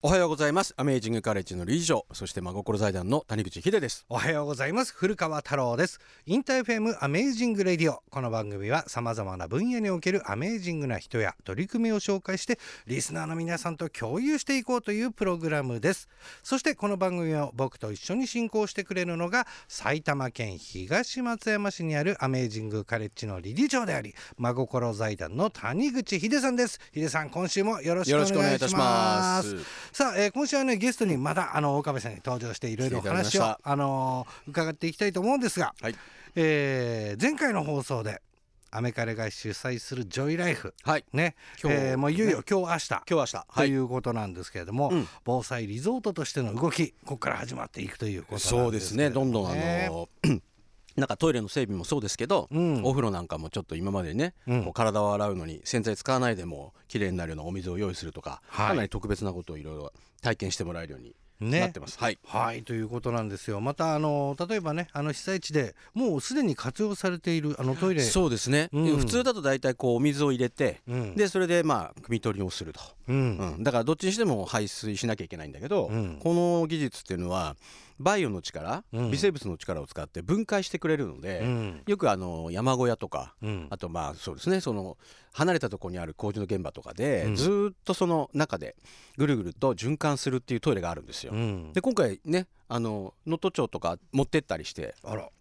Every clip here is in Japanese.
おはようございます。アメージングカレッジの理事長そして真心財団の谷口秀です。おはようございます。古川太郎です。 InterFM Amazing Radio この番組は様々な分野におけるアメージングな人や取り組みを紹介してリスナーの皆さんと共有していこうというプログラムです。そしてこの番組を僕と一緒に進行してくれるのが埼玉県東松山市にあるアメージングカレッジの理事長であり真心財団の谷口秀さんです。秀さん今週もよろしくお願いいたしますさあ、えー、今週はねゲストにまたあの岡部さんに登場していろいろお話をあのー、伺っていきたいと思うんですが、はい、えー、前回の放送でアメカレが主催するジョイライフ、はい、ね、今日、えー、もういよいよ今日明日、今日明日、ということなんですけれども、うん、防災リゾートとしての動き、ここから始まっていくということなんですそうですね、どんどんあの なんかトイレの整備もそうですけど、うん、お風呂なんかもちょっと今までね、うん、こう体を洗うのに洗剤使わないでも綺麗になるようなお水を用意するとか、はい、かなり特別なことをいろいろ体験してもらえるようにね、なってます。はい、はい、ということなんですよ。またあの例えばねあの被災地でもうすでに活用されているあのトイレ。そうですね、うん、普通だと大体こうお水を入れて、うん、でそれでまあ汲み取りをすると、うん、だからどっちにしても排水しなきゃいけないんだけど、この技術っていうのはバイオの力、うん、微生物の力を使って分解してくれるので、うん、よくあの山小屋とか、うん、あとまあそうですねその離れたところにある工事の現場とかで、ずっとその中でぐるぐると循環するっていうトイレがあるんですよ。で今回ねあの能登町とか持ってったりして。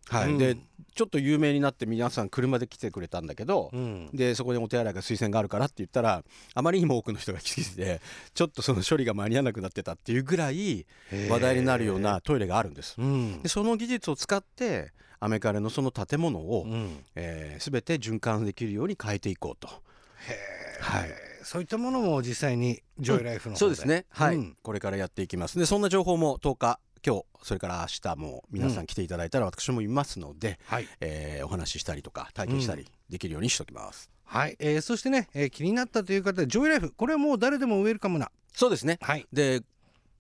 はい、でちょっと有名になって皆さん車で来てくれたんだけど、うん、でそこでお手洗いが水洗があるからって言ったらあまりにも多くの人が来てて ちょっとその処理が間に合わなくなってたっていうぐらい話題になるようなトイレがあるんです。でその技術を使ってアメカレのその建物を、うん、えー、全て循環できるように変えていこうと。はい、そういったものも実際にジョイライフの、うん、そうですね。はい、うん、これからやっていきます。でそんな情報も10日今日それから明日も皆さん来ていただいたら私もいますので、うん、はい、えー、お話ししたりとか体験したりできるようにしておきます。はい、えー、そしてね、えー、気になったという方ジョイライフこれはもう誰でもウェルカムな。そうですね、はい、で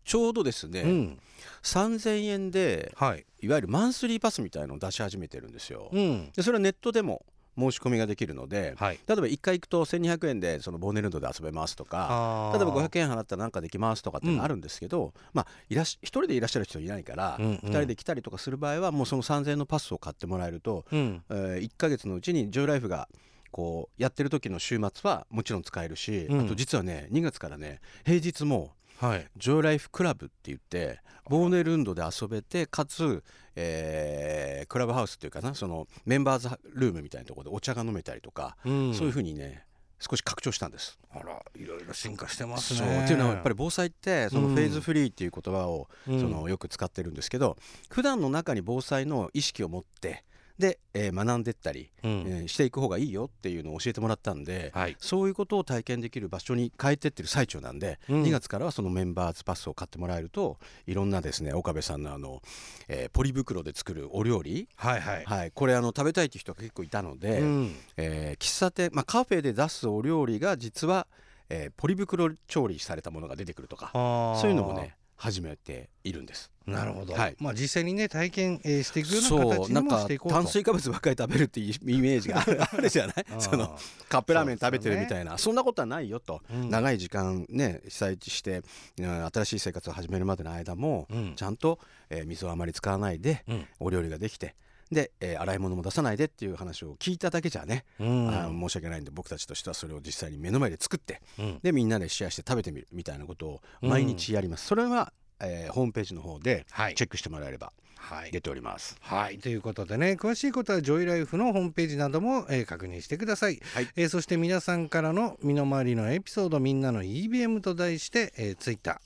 ちょうどですね、うん、3000円で、はい、いわゆるマンスリーパスみたいのを出し始めてるんですよ、うん、でそれはネットでも申し込みができるので、はい、例えば1回行くと1200円でそのボーネルンドで遊べますとか例えば500円払ったら何かできますとかってあるんですけど、うん、まあ、いらし1人でいらっしゃる人いないから、うんうん、2人で来たりとかする場合はもうその3000円のパスを買ってもらえると、うん、えー、1か月のうちにジョイライフがこうやってる時の週末はもちろん使えるし、うん、あと実はね2月からね平日もはい、ジョイライフクラブって言ってボーネルンドで遊べてかつ、えー、クラブハウスっていうかなそのメンバーズルームみたいなところでお茶が飲めたりとか、うん、そういうふうにね少し拡張したんです。あらいろいろ進化してますね。っていうのはやっぱり防災ってそのフェーズフリーっていう言葉を、そのよく使ってるんですけど普段の中に防災の意識を持ってで、えー、学んでったり、うん、えー、していく方がいいよっていうのを教えてもらったんで、はい、そういうことを体験できる場所に変えてってる最中なんで、うん、2月からはそのメンバーズパスを買ってもらえるといろんなですね岡部さんのあの、えー、ポリ袋で作るお料理、はいはい。はい、これあの食べたいっていう人が結構いたので、うん、えー、喫茶店、まあ、カフェで出すお料理が実は、えー、ポリ袋調理されたものが出てくるとかそういうのもね始めているんです。なるほど、はい、まあ実際にね体験、えー、していくような形にもしていこうと。炭水化物ばっかり食べるっていうイメージがある じゃない？そのカップラーメン食べてるみたいな。そ,、んなことはないよと、うん、長い時間ね被災地して、うん、新しい生活を始めるまでの間も、うん、ちゃんと、えー、水をあまり使わないで、お料理ができてで、えー、洗い物も出さないでっていう話を聞いただけじゃね、うん、あ申し訳ないんで僕たちとしてはそれを実際に目の前で作って、うん、でみんなでシェアして食べてみるみたいなことを毎日やります、それはえー、ホームページの方でチェックしてもらえれば、はい、出ております、はい。ということでね詳しいことはジョイライフのホームページなども、えー、確認してください、はい、えー、そして皆さんからの身の回りのエピソードみんなの EBM と題して、えー、ツイッタ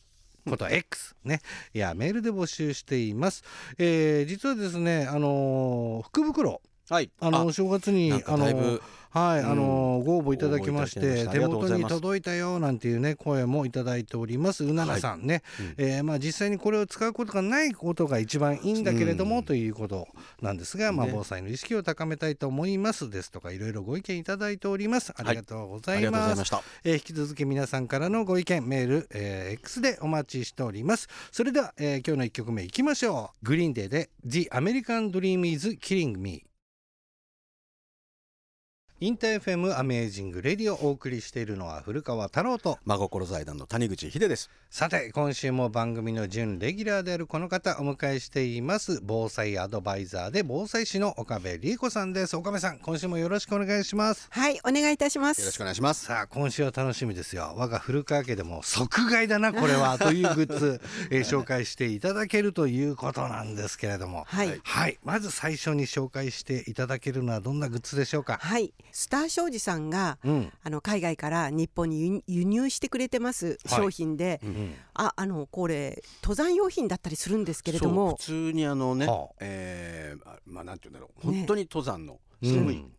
ーこと X ね、いやメールで募集しています。えー、実はですね、あのー、福袋、はい、あの正月にあのーはい、あのご応募いただきまして手元に届いたよなんていうね声もいただいておりますうななさんね、はい、えー、まあ実際にこれを使うことがないことが一番いいんだけれども、ということなんですが、まあ防災の意識を高めたいと思いますですとかいろいろご意見いただいております。ありがとうございます、はい、えー、引き続き皆さんからのご意見メール、えー、X でお待ちしております。それでは、えー、今日の一曲目いきましょう。グリーンデーで The American Dream is Killing Me InterFM Amazing Radio をお送りしているのは古川太郎と真心財団の谷口秀です。さて今週も番組の準レギュラーであるこの方お迎えしています。防災アドバイザーで防災士の岡部梨恵子さんです。岡部さん今週もよろしくお願いします。はいお願いいたします。よろしくお願いします。さあ今週は楽しみですよ。我が古川家でも即買いだなこれはというグッズ、えー、紹介していただけるということなんですけれども。はい、はい、まず最初に紹介していただけるのはどんなグッズでしょうか？はいスター商事さんが、うん、あの海外から日本に輸入してくれてます商品で、はいうん、ああのこれ登山用品だったりするんですけれども。普通にあのね、はあ、えー、まあなんて言うんだろう。本当に登山の寒い、うん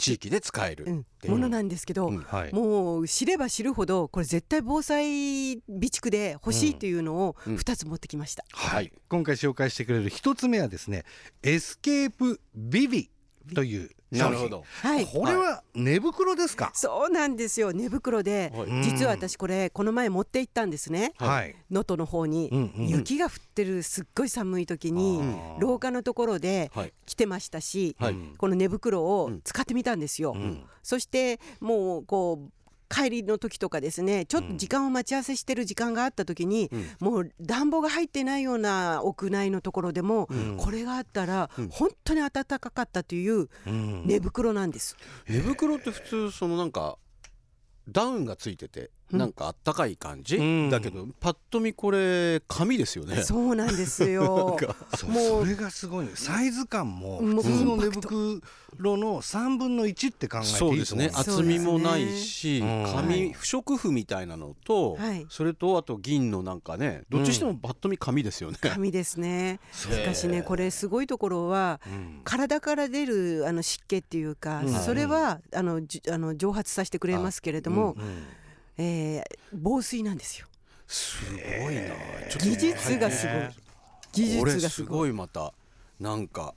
地域で使える、うん、ものなんですけど、うん。はい、もう知れば知るほどこれ絶対防災備蓄で欲しいというのを2つ持ってきました、はい、今回紹介してくれる1つ目はですねエスケープビビというなるほど。はい。これは寝袋ですか？そうなんですよ。寝袋で、実は私これこの前持って行ったんですね。はい。能登の方に、雪が降ってるすっごい寒い時に廊下のところで来てましたし、この寝袋を使ってみたんですよ。そしてもうこう帰りの時とかですねちょっと時間を待ち合わせしてる時間があった時に、うん、もう暖房が入ってないような屋内のところでも、うん、これがあったら、うん、本当に暖かかったという寝袋なんです。寝袋って普通そのなんかダウンがついててなんかあったかい感じ、うん、だけどパッと見これ紙ですよね。そうなんですよ。もうそれがすごいサイズ感も普通の寝袋の3分の1って考えていいそうですね。厚みもないし、紙不織布みたいなのと、はい、それとあと銀のなんかねどっちしてもパッと見紙ですよね、紙ですね。しかしねこれすごいところは、体から出るあの湿気っていうか、それはあのあの蒸発させてくれますけれども、えー、防水なんですよ。すごいな。技術がすごい。技術がすごい。またなんか。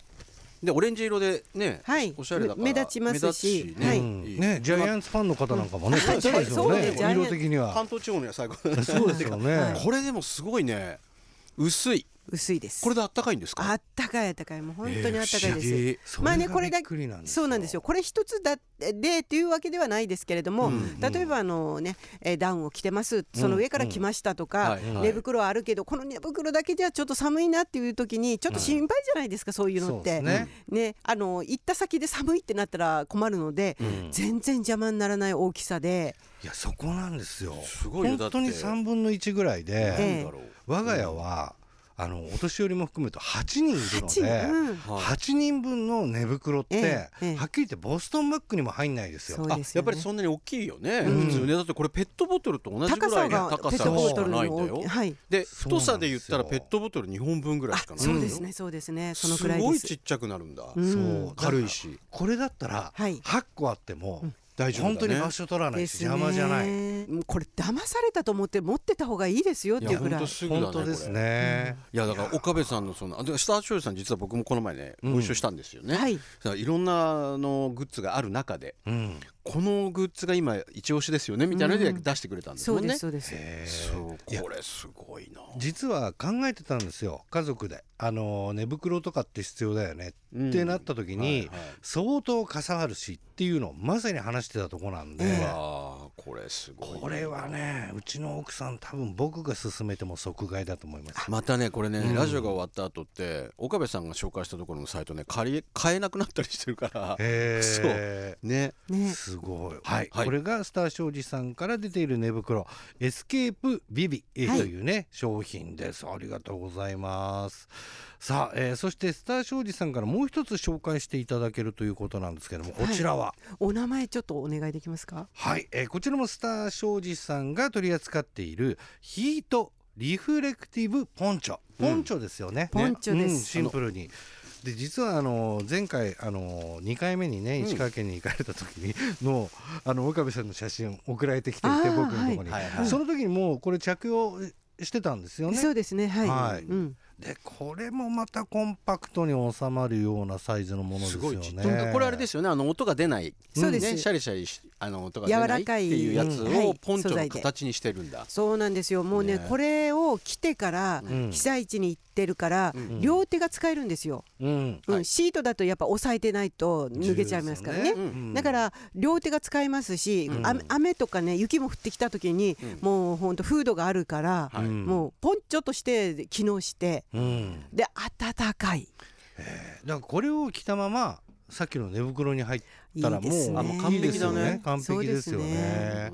でオレンジ色でね、はい、おしゃれだ目立ちますし、ね、はい、ねジャイアンツファンの方なんかもね、そうですよね、色的には。関東地方には最高そうですよね。これでもすごいね、薄い。薄いです。これであったかいんですか？あったかいあったかい。もう本当にあったかいです、まあねこれだそうなんですよ。これ一つだでっていうわけではないですけれども、うん、例えばあのねダウンを着てます。その上から来ましたとか、うん。うん、寝袋はあるけどこの寝袋だけじゃちょっと寒いなっていう時にちょっと心配じゃないですか、そういうのって。ね。ねあの行った先で寒いってなったら困るので、全然邪魔にならない大きさで。いやそこなんですよ。すごい本当に3分の1ぐらいで、えー、我が家は、あのお年寄りも含めると8人いるので 8,、うん、8人分の寝袋って、ええ、はっきり言ってボストンバッグにも入んないですよ。あやっぱりそんなに大きいよね、うん、普通ね。だってこれペットボトルと同じぐらいの高さしかないんだよ。はい、で太さで言ったらペットボトル2本分ぐらいしかないそうですねそうですね。そのくらいす。ごいちっちゃくなるんだ、う。ん、そう軽いしこれだったら8個あっても、大丈夫、ね、本当に場所取らないし、邪魔じゃない。これ騙されたと思って持ってた方がいいですよっていうぐらい。本当ですね、いやだから岡部さんのそのスターチョイさん実は僕もこの前ねご一緒したんですよね、はい、いろんなのグッズがある中で、うん、このグッズが今一押しですよねみたいなので出してくれたんですもんね、そうですそうです。そうこれすごいな。実は考えてたんですよ家族で。あの寝袋とかって必要だよねってなった時に、相当かさばるしっていうのをまさに話してたとこなんで、これすごいこれはねうちの奥さん多分僕が勧めても即買いだと思います。またねこれね、うん、ラジオが終わった後って岡部さんが紹介したところのサイトね借り買えなくなったりしてるから。そう。ね。ね。すごい、はい、はい、これがスター庄司さんから出ている寝袋エスケープビビというね、はい、商品です。ありがとうございます。さあ、えー、そしてスター庄司さんからもう一つ紹介していただけるということなんですけどもこちらは、はい、お名前ちょっとお願いできますか？はい、えー、こちらもスター庄司さんが取り扱っているヒートリフレクティブポンチョ。ポンチョですよね、うん、ポンチョです、うん、シンプルに。で実はあの前回あの2回目にね石川県に行かれた時に のあの岡部さんの写真送られてきていて僕のところに、その時にもうこれ着用してたんですよね。そうですね。はい、はい、うん、でこれもまたコンパクトに収まるようなサイズのものですよね。これあれですよね。あの音が出ない。そうです、ね、シャリシャリあの音が出ないっていうやつをポンチョの形にしてるんだ、そうなんですよ。もうね、ね、これを着てから被災地に行ってるから、うん、両手が使えるんですよ、うん。うん、シートだとやっぱ押さえてないと脱げちゃいますからね、ね、だから両手が使えますし、雨とかね雪も降ってきた時に、もうほんとフードがあるから、もうポンチョとして機能して、で暖かい、え。ー、だからこれを着たままさっきの寝袋に入ったらもうあもう完璧だね。完璧ですよね。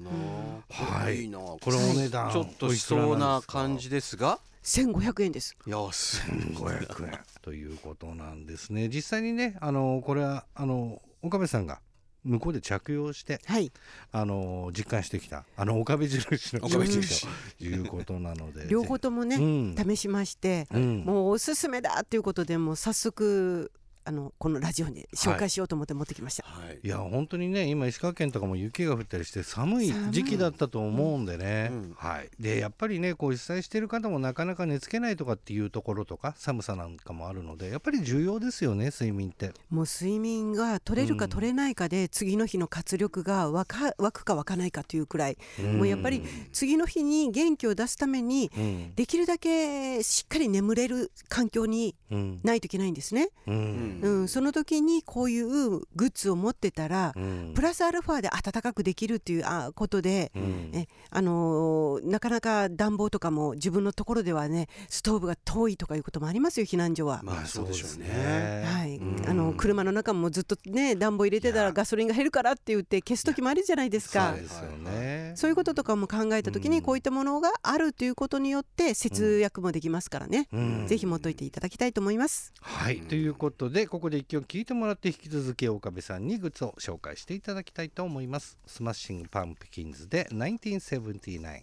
はい。これお値段ちょっとしそうな感じですが1500円です。いや1500円。ということなんですね。実際にねあのこれはあの岡部さんが向こうで着用して、はい、あの実感してきた。あの岡部印の岡部印。ということなので。両方ともね、うん、試しまして、うん、もうおすすめだということでもう早速あのこのラジオに紹介しようと思って持ってきました、はい、いや本当にね今石川県とかも雪が降ったりして寒い時期だったと思うんでね、うん、はい、でやっぱりねこう被災してる方もなかなか寝つけないとかっていうところとか寒さなんかもあるのでやっぱり重要ですよね睡眠って。もう睡眠が取れるか取れないかで、うん、次の日の活力が湧か湧くか湧かないかというくらい、うん、もうやっぱり次の日に元気を出すために、できるだけしっかり眠れる環境にないといけないんですね。うんうん、その時にこういうグッズを持ってたら、うん、プラスアルファで暖かくできるっていうあことで、うん、えあのー、なかなか暖房とかも自分のところではねストーブが遠いとかいうこともありますよ避難所は。まあそうでしょうね。はい、あの車の中もずっとね暖房入れてたらガソリンが減るからって言って消す時もあるじゃないですか。そうですよね。そういうこととかも考えた時にこういったものがあるということによって節約もできますからね。ぜひ持っといていただきたいと思います。はいということでここで一曲聴いてもらって引き続き岡部さんにグッズを紹介していただきたいと思います。 Smashing Pumpkins で1979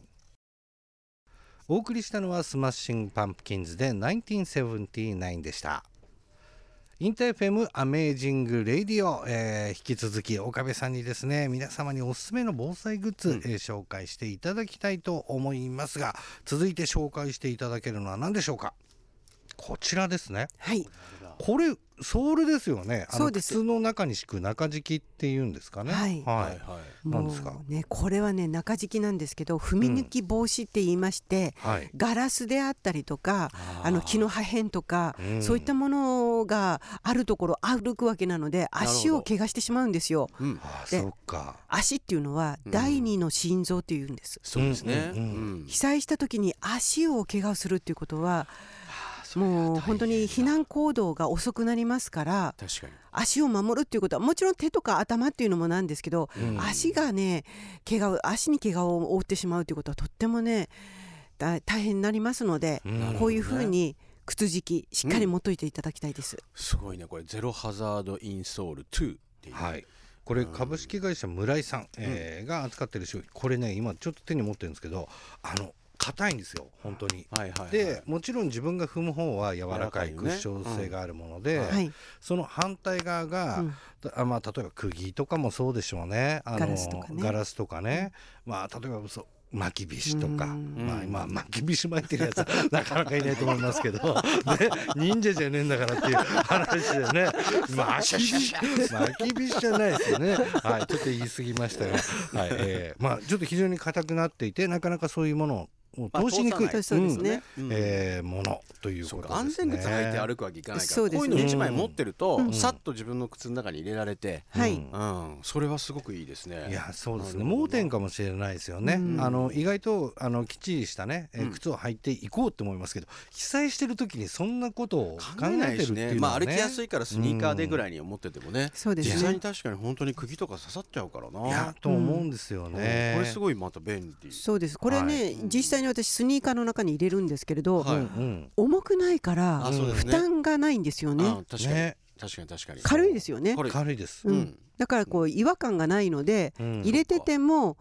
お送りしたのは Smashing Pumpkins で1979でした。InterFM Amazing Radio、えー、引き続き岡部さんにですね皆様におすすめの防災グッズ、うん、えー、紹介していただきたいと思いますが続いて紹介していただけるのは何でしょうか？こちらですね。はい。これソールですよね。あの靴の中に敷く中敷きっていうんですかね。はい。はい。なんですか？ね、これはね、中敷きなんですけど、踏み抜き防止って言いまして。うんはい、ガラスであったりとか、あの木の破片とか、うん、そういったものがあるところ歩くわけなので、足を怪我してしまうんですよ。うん、で、足っていうのは第二の心臓って言うんです。そうですね。被災した時に足を怪我するっていうことは。もう本当に避難行動が遅くなりますから足を守るっていうことはもちろん手とか頭っていうのもなんですけど、うん、足がね怪我足に怪我を負ってしまうということはとってもね大変になりますので、こういうふうに靴敷きしっかり持っといていただきたいです、うん、すごいねこれゼロハザードインソール2っていう、はい。これ株式会社村井さん、えー、が扱ってる商品。これね今ちょっと手に持ってるんですけどあの硬いんですよ。本当に、はいはいはい、でもちろん自分が踏む方は柔らかいクッション性があるもので、ねうん、その反対側が、うん、あまあ、例えば釘とかもそうでしょうね。あのガラスとかね、うん、まあ例えばそう巻き菱とか、まあ今巻き菱巻いてるやつは なかなかいないと思いますけど、ね、忍者じゃねえんだからっていう話でね。巻き菱巻き菱じゃないですよね。はいちょっと言い過ぎましたが、はいえー、まあちょっと非常に硬くなっていてなかなかそういうものを通しにくい、そうですね、えものということ安全靴履いて歩くわけいかないから。こういうの1枚持ってると、さっと自分の靴の中に入れられて、はい。うん、それはすごくいいですね。いやそうですね。盲点かもしれないですよね、あの意外とあのきっちりしたね、え靴を履いていこうと思いますけど被災してる時にそんなことを考えてるっていうまあ歩きやすいからスニーカーでぐらいに思っててもね、そうです実際に確かに本当に釘とか刺さっちゃうからな。いやと思うんですよね、これすごいまた便利。そうです。これね、実際に私スニーカーの中に入れるんですけれど、はい、重くないから負担がないんですよね。確かに。確かに確かに。軽いですよね。軽い。です、うん、だからこう違和感がないので、入れてても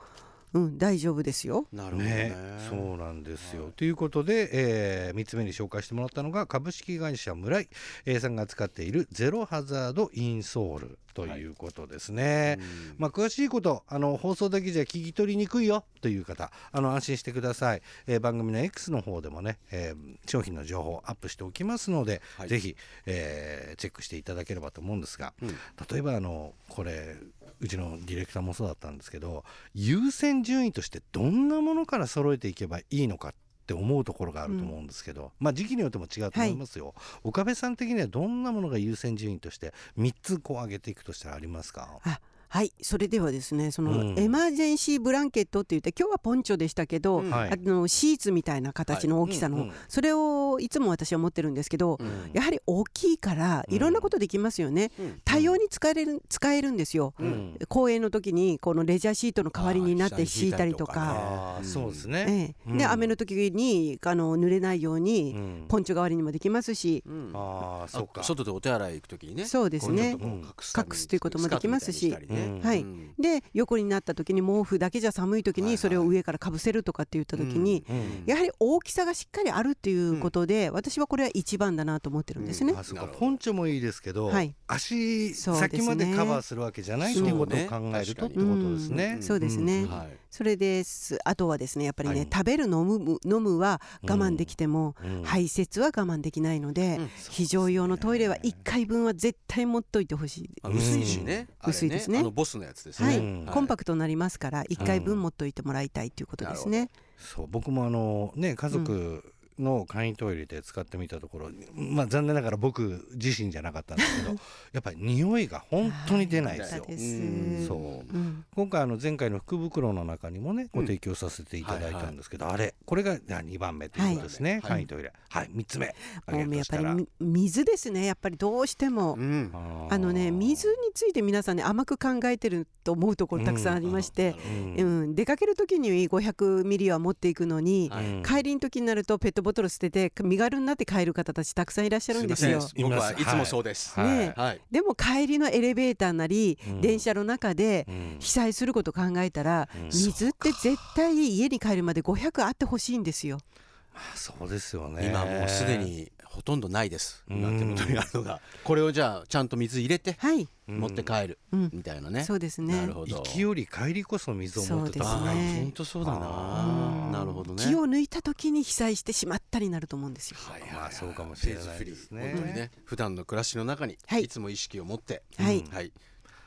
うん、大丈夫ですよ。なるほどね、ね、そうなんですよ、はい、ということで、えー、3つ目に紹介してもらったのが株式会社村井、えー、さんが使っているゼロハザードインソールということですね。はい、まあ、詳しいことあの放送だけじゃ聞き取りにくいよという方あの安心してください、えー、番組の X の方でもね、えー、商品の情報アップしておきますので、はい、ぜひ、えー、チェックしていただければと思うんですが、うん、例えばあのこれうちのディレクターもそうだったんですけど優先順位としてどんなものから揃えていけばいいのかって思うところがあると思うんですけど、うん、まあ時期によっても違うと思いますよ、はい、岡部さん的にはどんなものが優先順位として3つこう上げていくとしたらありますか？はいそれではですねその、エマージェンシーブランケットって言って今日はポンチョでしたけど、うん、あのシーツみたいな形の大きさの、はい、それをいつも私は持ってるんですけど、うん、やはり大きいからいろんなことできますよね、うん、多様に使える使えるんですよ、公演の時にこのレジャーシートの代わりになって敷いたりとか。そうですね、ええ、で雨の時にあの濡れないように、ポンチョ代わりにもできますし、あそうか。外でお手洗い行く時にね。そうですね。隠すということもできますし、はい、で横になった時に毛布だけじゃ寒い時にそれを上からかぶせるとかって言った時に、やはり大きさがしっかりあるっていうことで、私はこれは一番だなと思ってるんですね。ポンチョもいいですけど、はい、足先までカバーするわけじゃないっていうことを考えるとってことですね。そうですね、はい。それです。あとはですねやっぱりね、はい、食べる飲む飲むは我慢できても、うん、排泄は我慢できないので、うん、非常用のトイレは1回分は絶対持っといてほしい。薄いしね。薄いですねボスのやつですね、はい、コンパクトになりますから1回分持っといてもらいたいということですね、そう僕もあのね家族、の簡易トイレで使ってみたところ、まあ、残念ながら僕自身じゃなかったんですけど やっぱり匂いが本当に出ないですよ。そう、うん、今回あの前回の福袋の中にもねご提供させていただいたんですけど、うん。はいはい、あれこれが2番目ということですね、はい、簡易トイレ。はい。3つ目。もうやっぱり水ですね。やっぱりどうしても、うん、あのね水について皆さんね甘く考えてると思うところたくさんありまして、うん。出かける時に500ミリは持っていくのに、帰りの時になるとペットボトル捨てて身軽になって帰る方たちたくさんいらっしゃるんですよ。僕はいつもそうです。ね、はい、でも帰りのエレベーターなり、うん、電車の中で被災することを考えたら、うん、水って絶対家に帰るまで500あってほしいんですよ。まあ、そうですよね。今もうすでにほとんどないです、今手元にあるのが。これをじゃあちゃんと水入れて、はい、持って帰る、みたいなね、そうですね。なるほど。行きより帰りこそ水を持ってた。本当そうだな。なるほどね。気を抜いた時に被災してしまったりなると思うんですよ。はいまあそうかもしれないですね。本当にね普段の暮らしの中に、い、つも意識を持って。はい、はい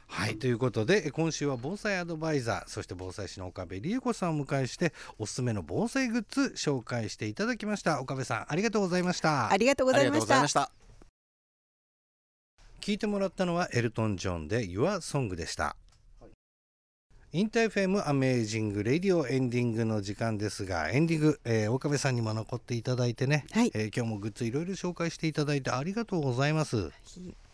はいということで今週は防災アドバイザーそして防災士の岡部理恵子さんを迎えしておすすめの防災グッズ紹介していただきました。岡部さんありがとうございました。ありがとうございました。聞いてもらったのはエルトン・ジョンで Your Song でした、インターフェームアメージングレディオエンディングの時間ですがエンディング、えー、岡部さんにも残っていただいてね、はい、えー、今日もグッズいろいろ紹介していただいてありがとうございます。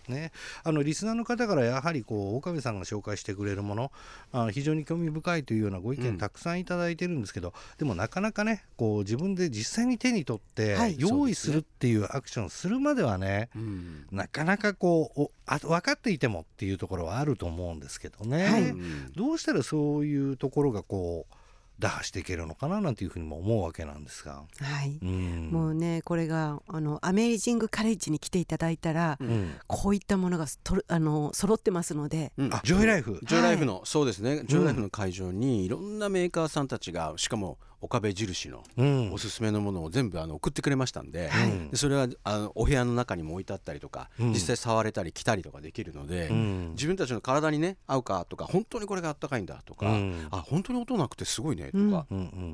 ね、あのリスナーの方からやはりこう岡部さんが紹介してくれるものあ非常に興味深いというようなご意見たくさんいただいてるんですけど、うん、でもなかなかねこう自分で実際に手に取って用意するっていうアクションするまではね、うん、なかなかこうあ分かっていてもっていうところはあると思うんですけどね、はい、どうしたらそういうところがこう打破していけるのかななんていうふうにも思うわけなんですが、はい、うん、もうねこれがあのアメージングカレッジに来ていただいたら、うん、こういったものがとあの揃ってますので、うん、あジョイライフ。ジョイライフの、はい、そうですね。ジョイライフの会場にいろんなメーカーさんたちがしかも岡部印のおすすめのものを全部あの送ってくれましたんでうん、でそれはあのお部屋の中にも置いてあったりとか、うん、実際触れたり着たりとかできるので、うん、自分たちの体にね合うかとか本当にこれがあったかいんだとか、あ本当に音なくてすごいねとか、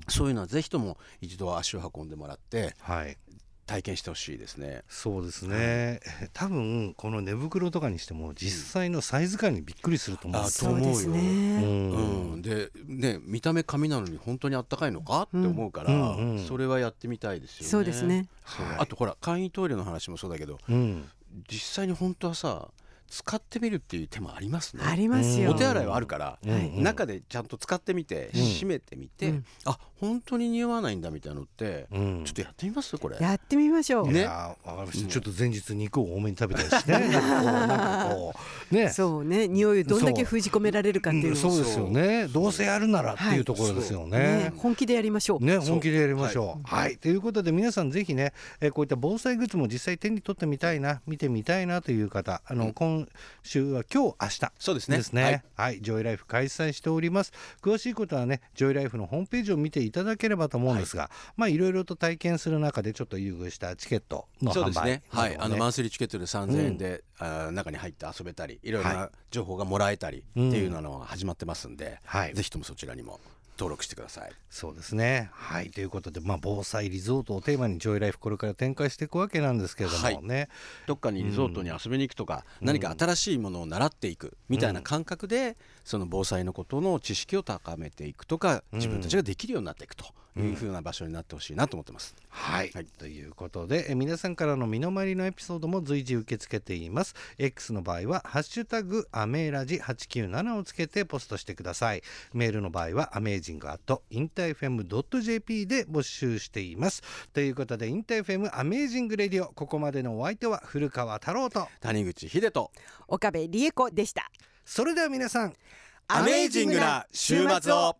そういうのはぜひとも一度足を運んでもらって、はい、体験してほしいですね。そうですね、はい、多分この寝袋とかにしても実際のサイズ感にびっくりすると思う、うん、と思うよ。ね、うん、でね見た目紙なのに本当にあったかいのかって思うから、うんうん、それはやってみたいですよね。そうですね。はい、あとほら簡易トイレの話もそうだけど、実際に本当はさ使ってみるっていう手もありますね。ありますよ。お手洗いはあるから、中でちゃんと使ってみて、閉めてみて、うん、あ本当に匂わないんだみたいなのって、ちょっとやってみます？これ。やってみましょう。ね。ちょっと前日肉を多めに食べたりしてね ね。そうね。匂いをどんだけ封じ込められるかっていうそうですよね。どうせやるならっていうところですよね。ね、本気でやりましょう。ね本気でやりましょう。はい、ということで皆さんぜひね、えこういった防災グッズも実際手に取ってみたいな見てみたいなという方あの、今週は今日明日そうですね。ですね。はい、はい、ジョイライフ開催しております。詳しいことはねジョイライフのホームページを見ていただければと思うんですが、はい、まあいろいろと体験する中でちょっと優遇したチケットの販売、そうですね。はい。あのマンスリーチケットで3000円で、うん、あ中に入って遊べたりいろいろな情報がもらえたりっていうのが始まってますんで、はい、ぜひともそちらにも登録してください。そうですね。はい。ということで、まあ、防災リゾートをテーマにジョイライフこれから展開していくわけなんですけれどもね、はい、どっかにリゾートに遊びに行くとか、うん、何か新しいものを習っていくみたいな感覚で、うん、その防災のことの知識を高めていくとか自分たちができるようになっていくというふうな場所になってほしいなと思ってます。はい、はい、ということでえ皆さんからの身の回りのエピソードも随時受け付けています。X の場合は「ハッシュタグアメーラジ897」をつけてポストしてください。メールの場合はアメージングアットインターフェム .jp で募集しています。ということで InterFM Amazing Radio ここまでのお相手は古川太郎と谷口秀人。岡部理恵子でした。それでは皆さん amazing な週末を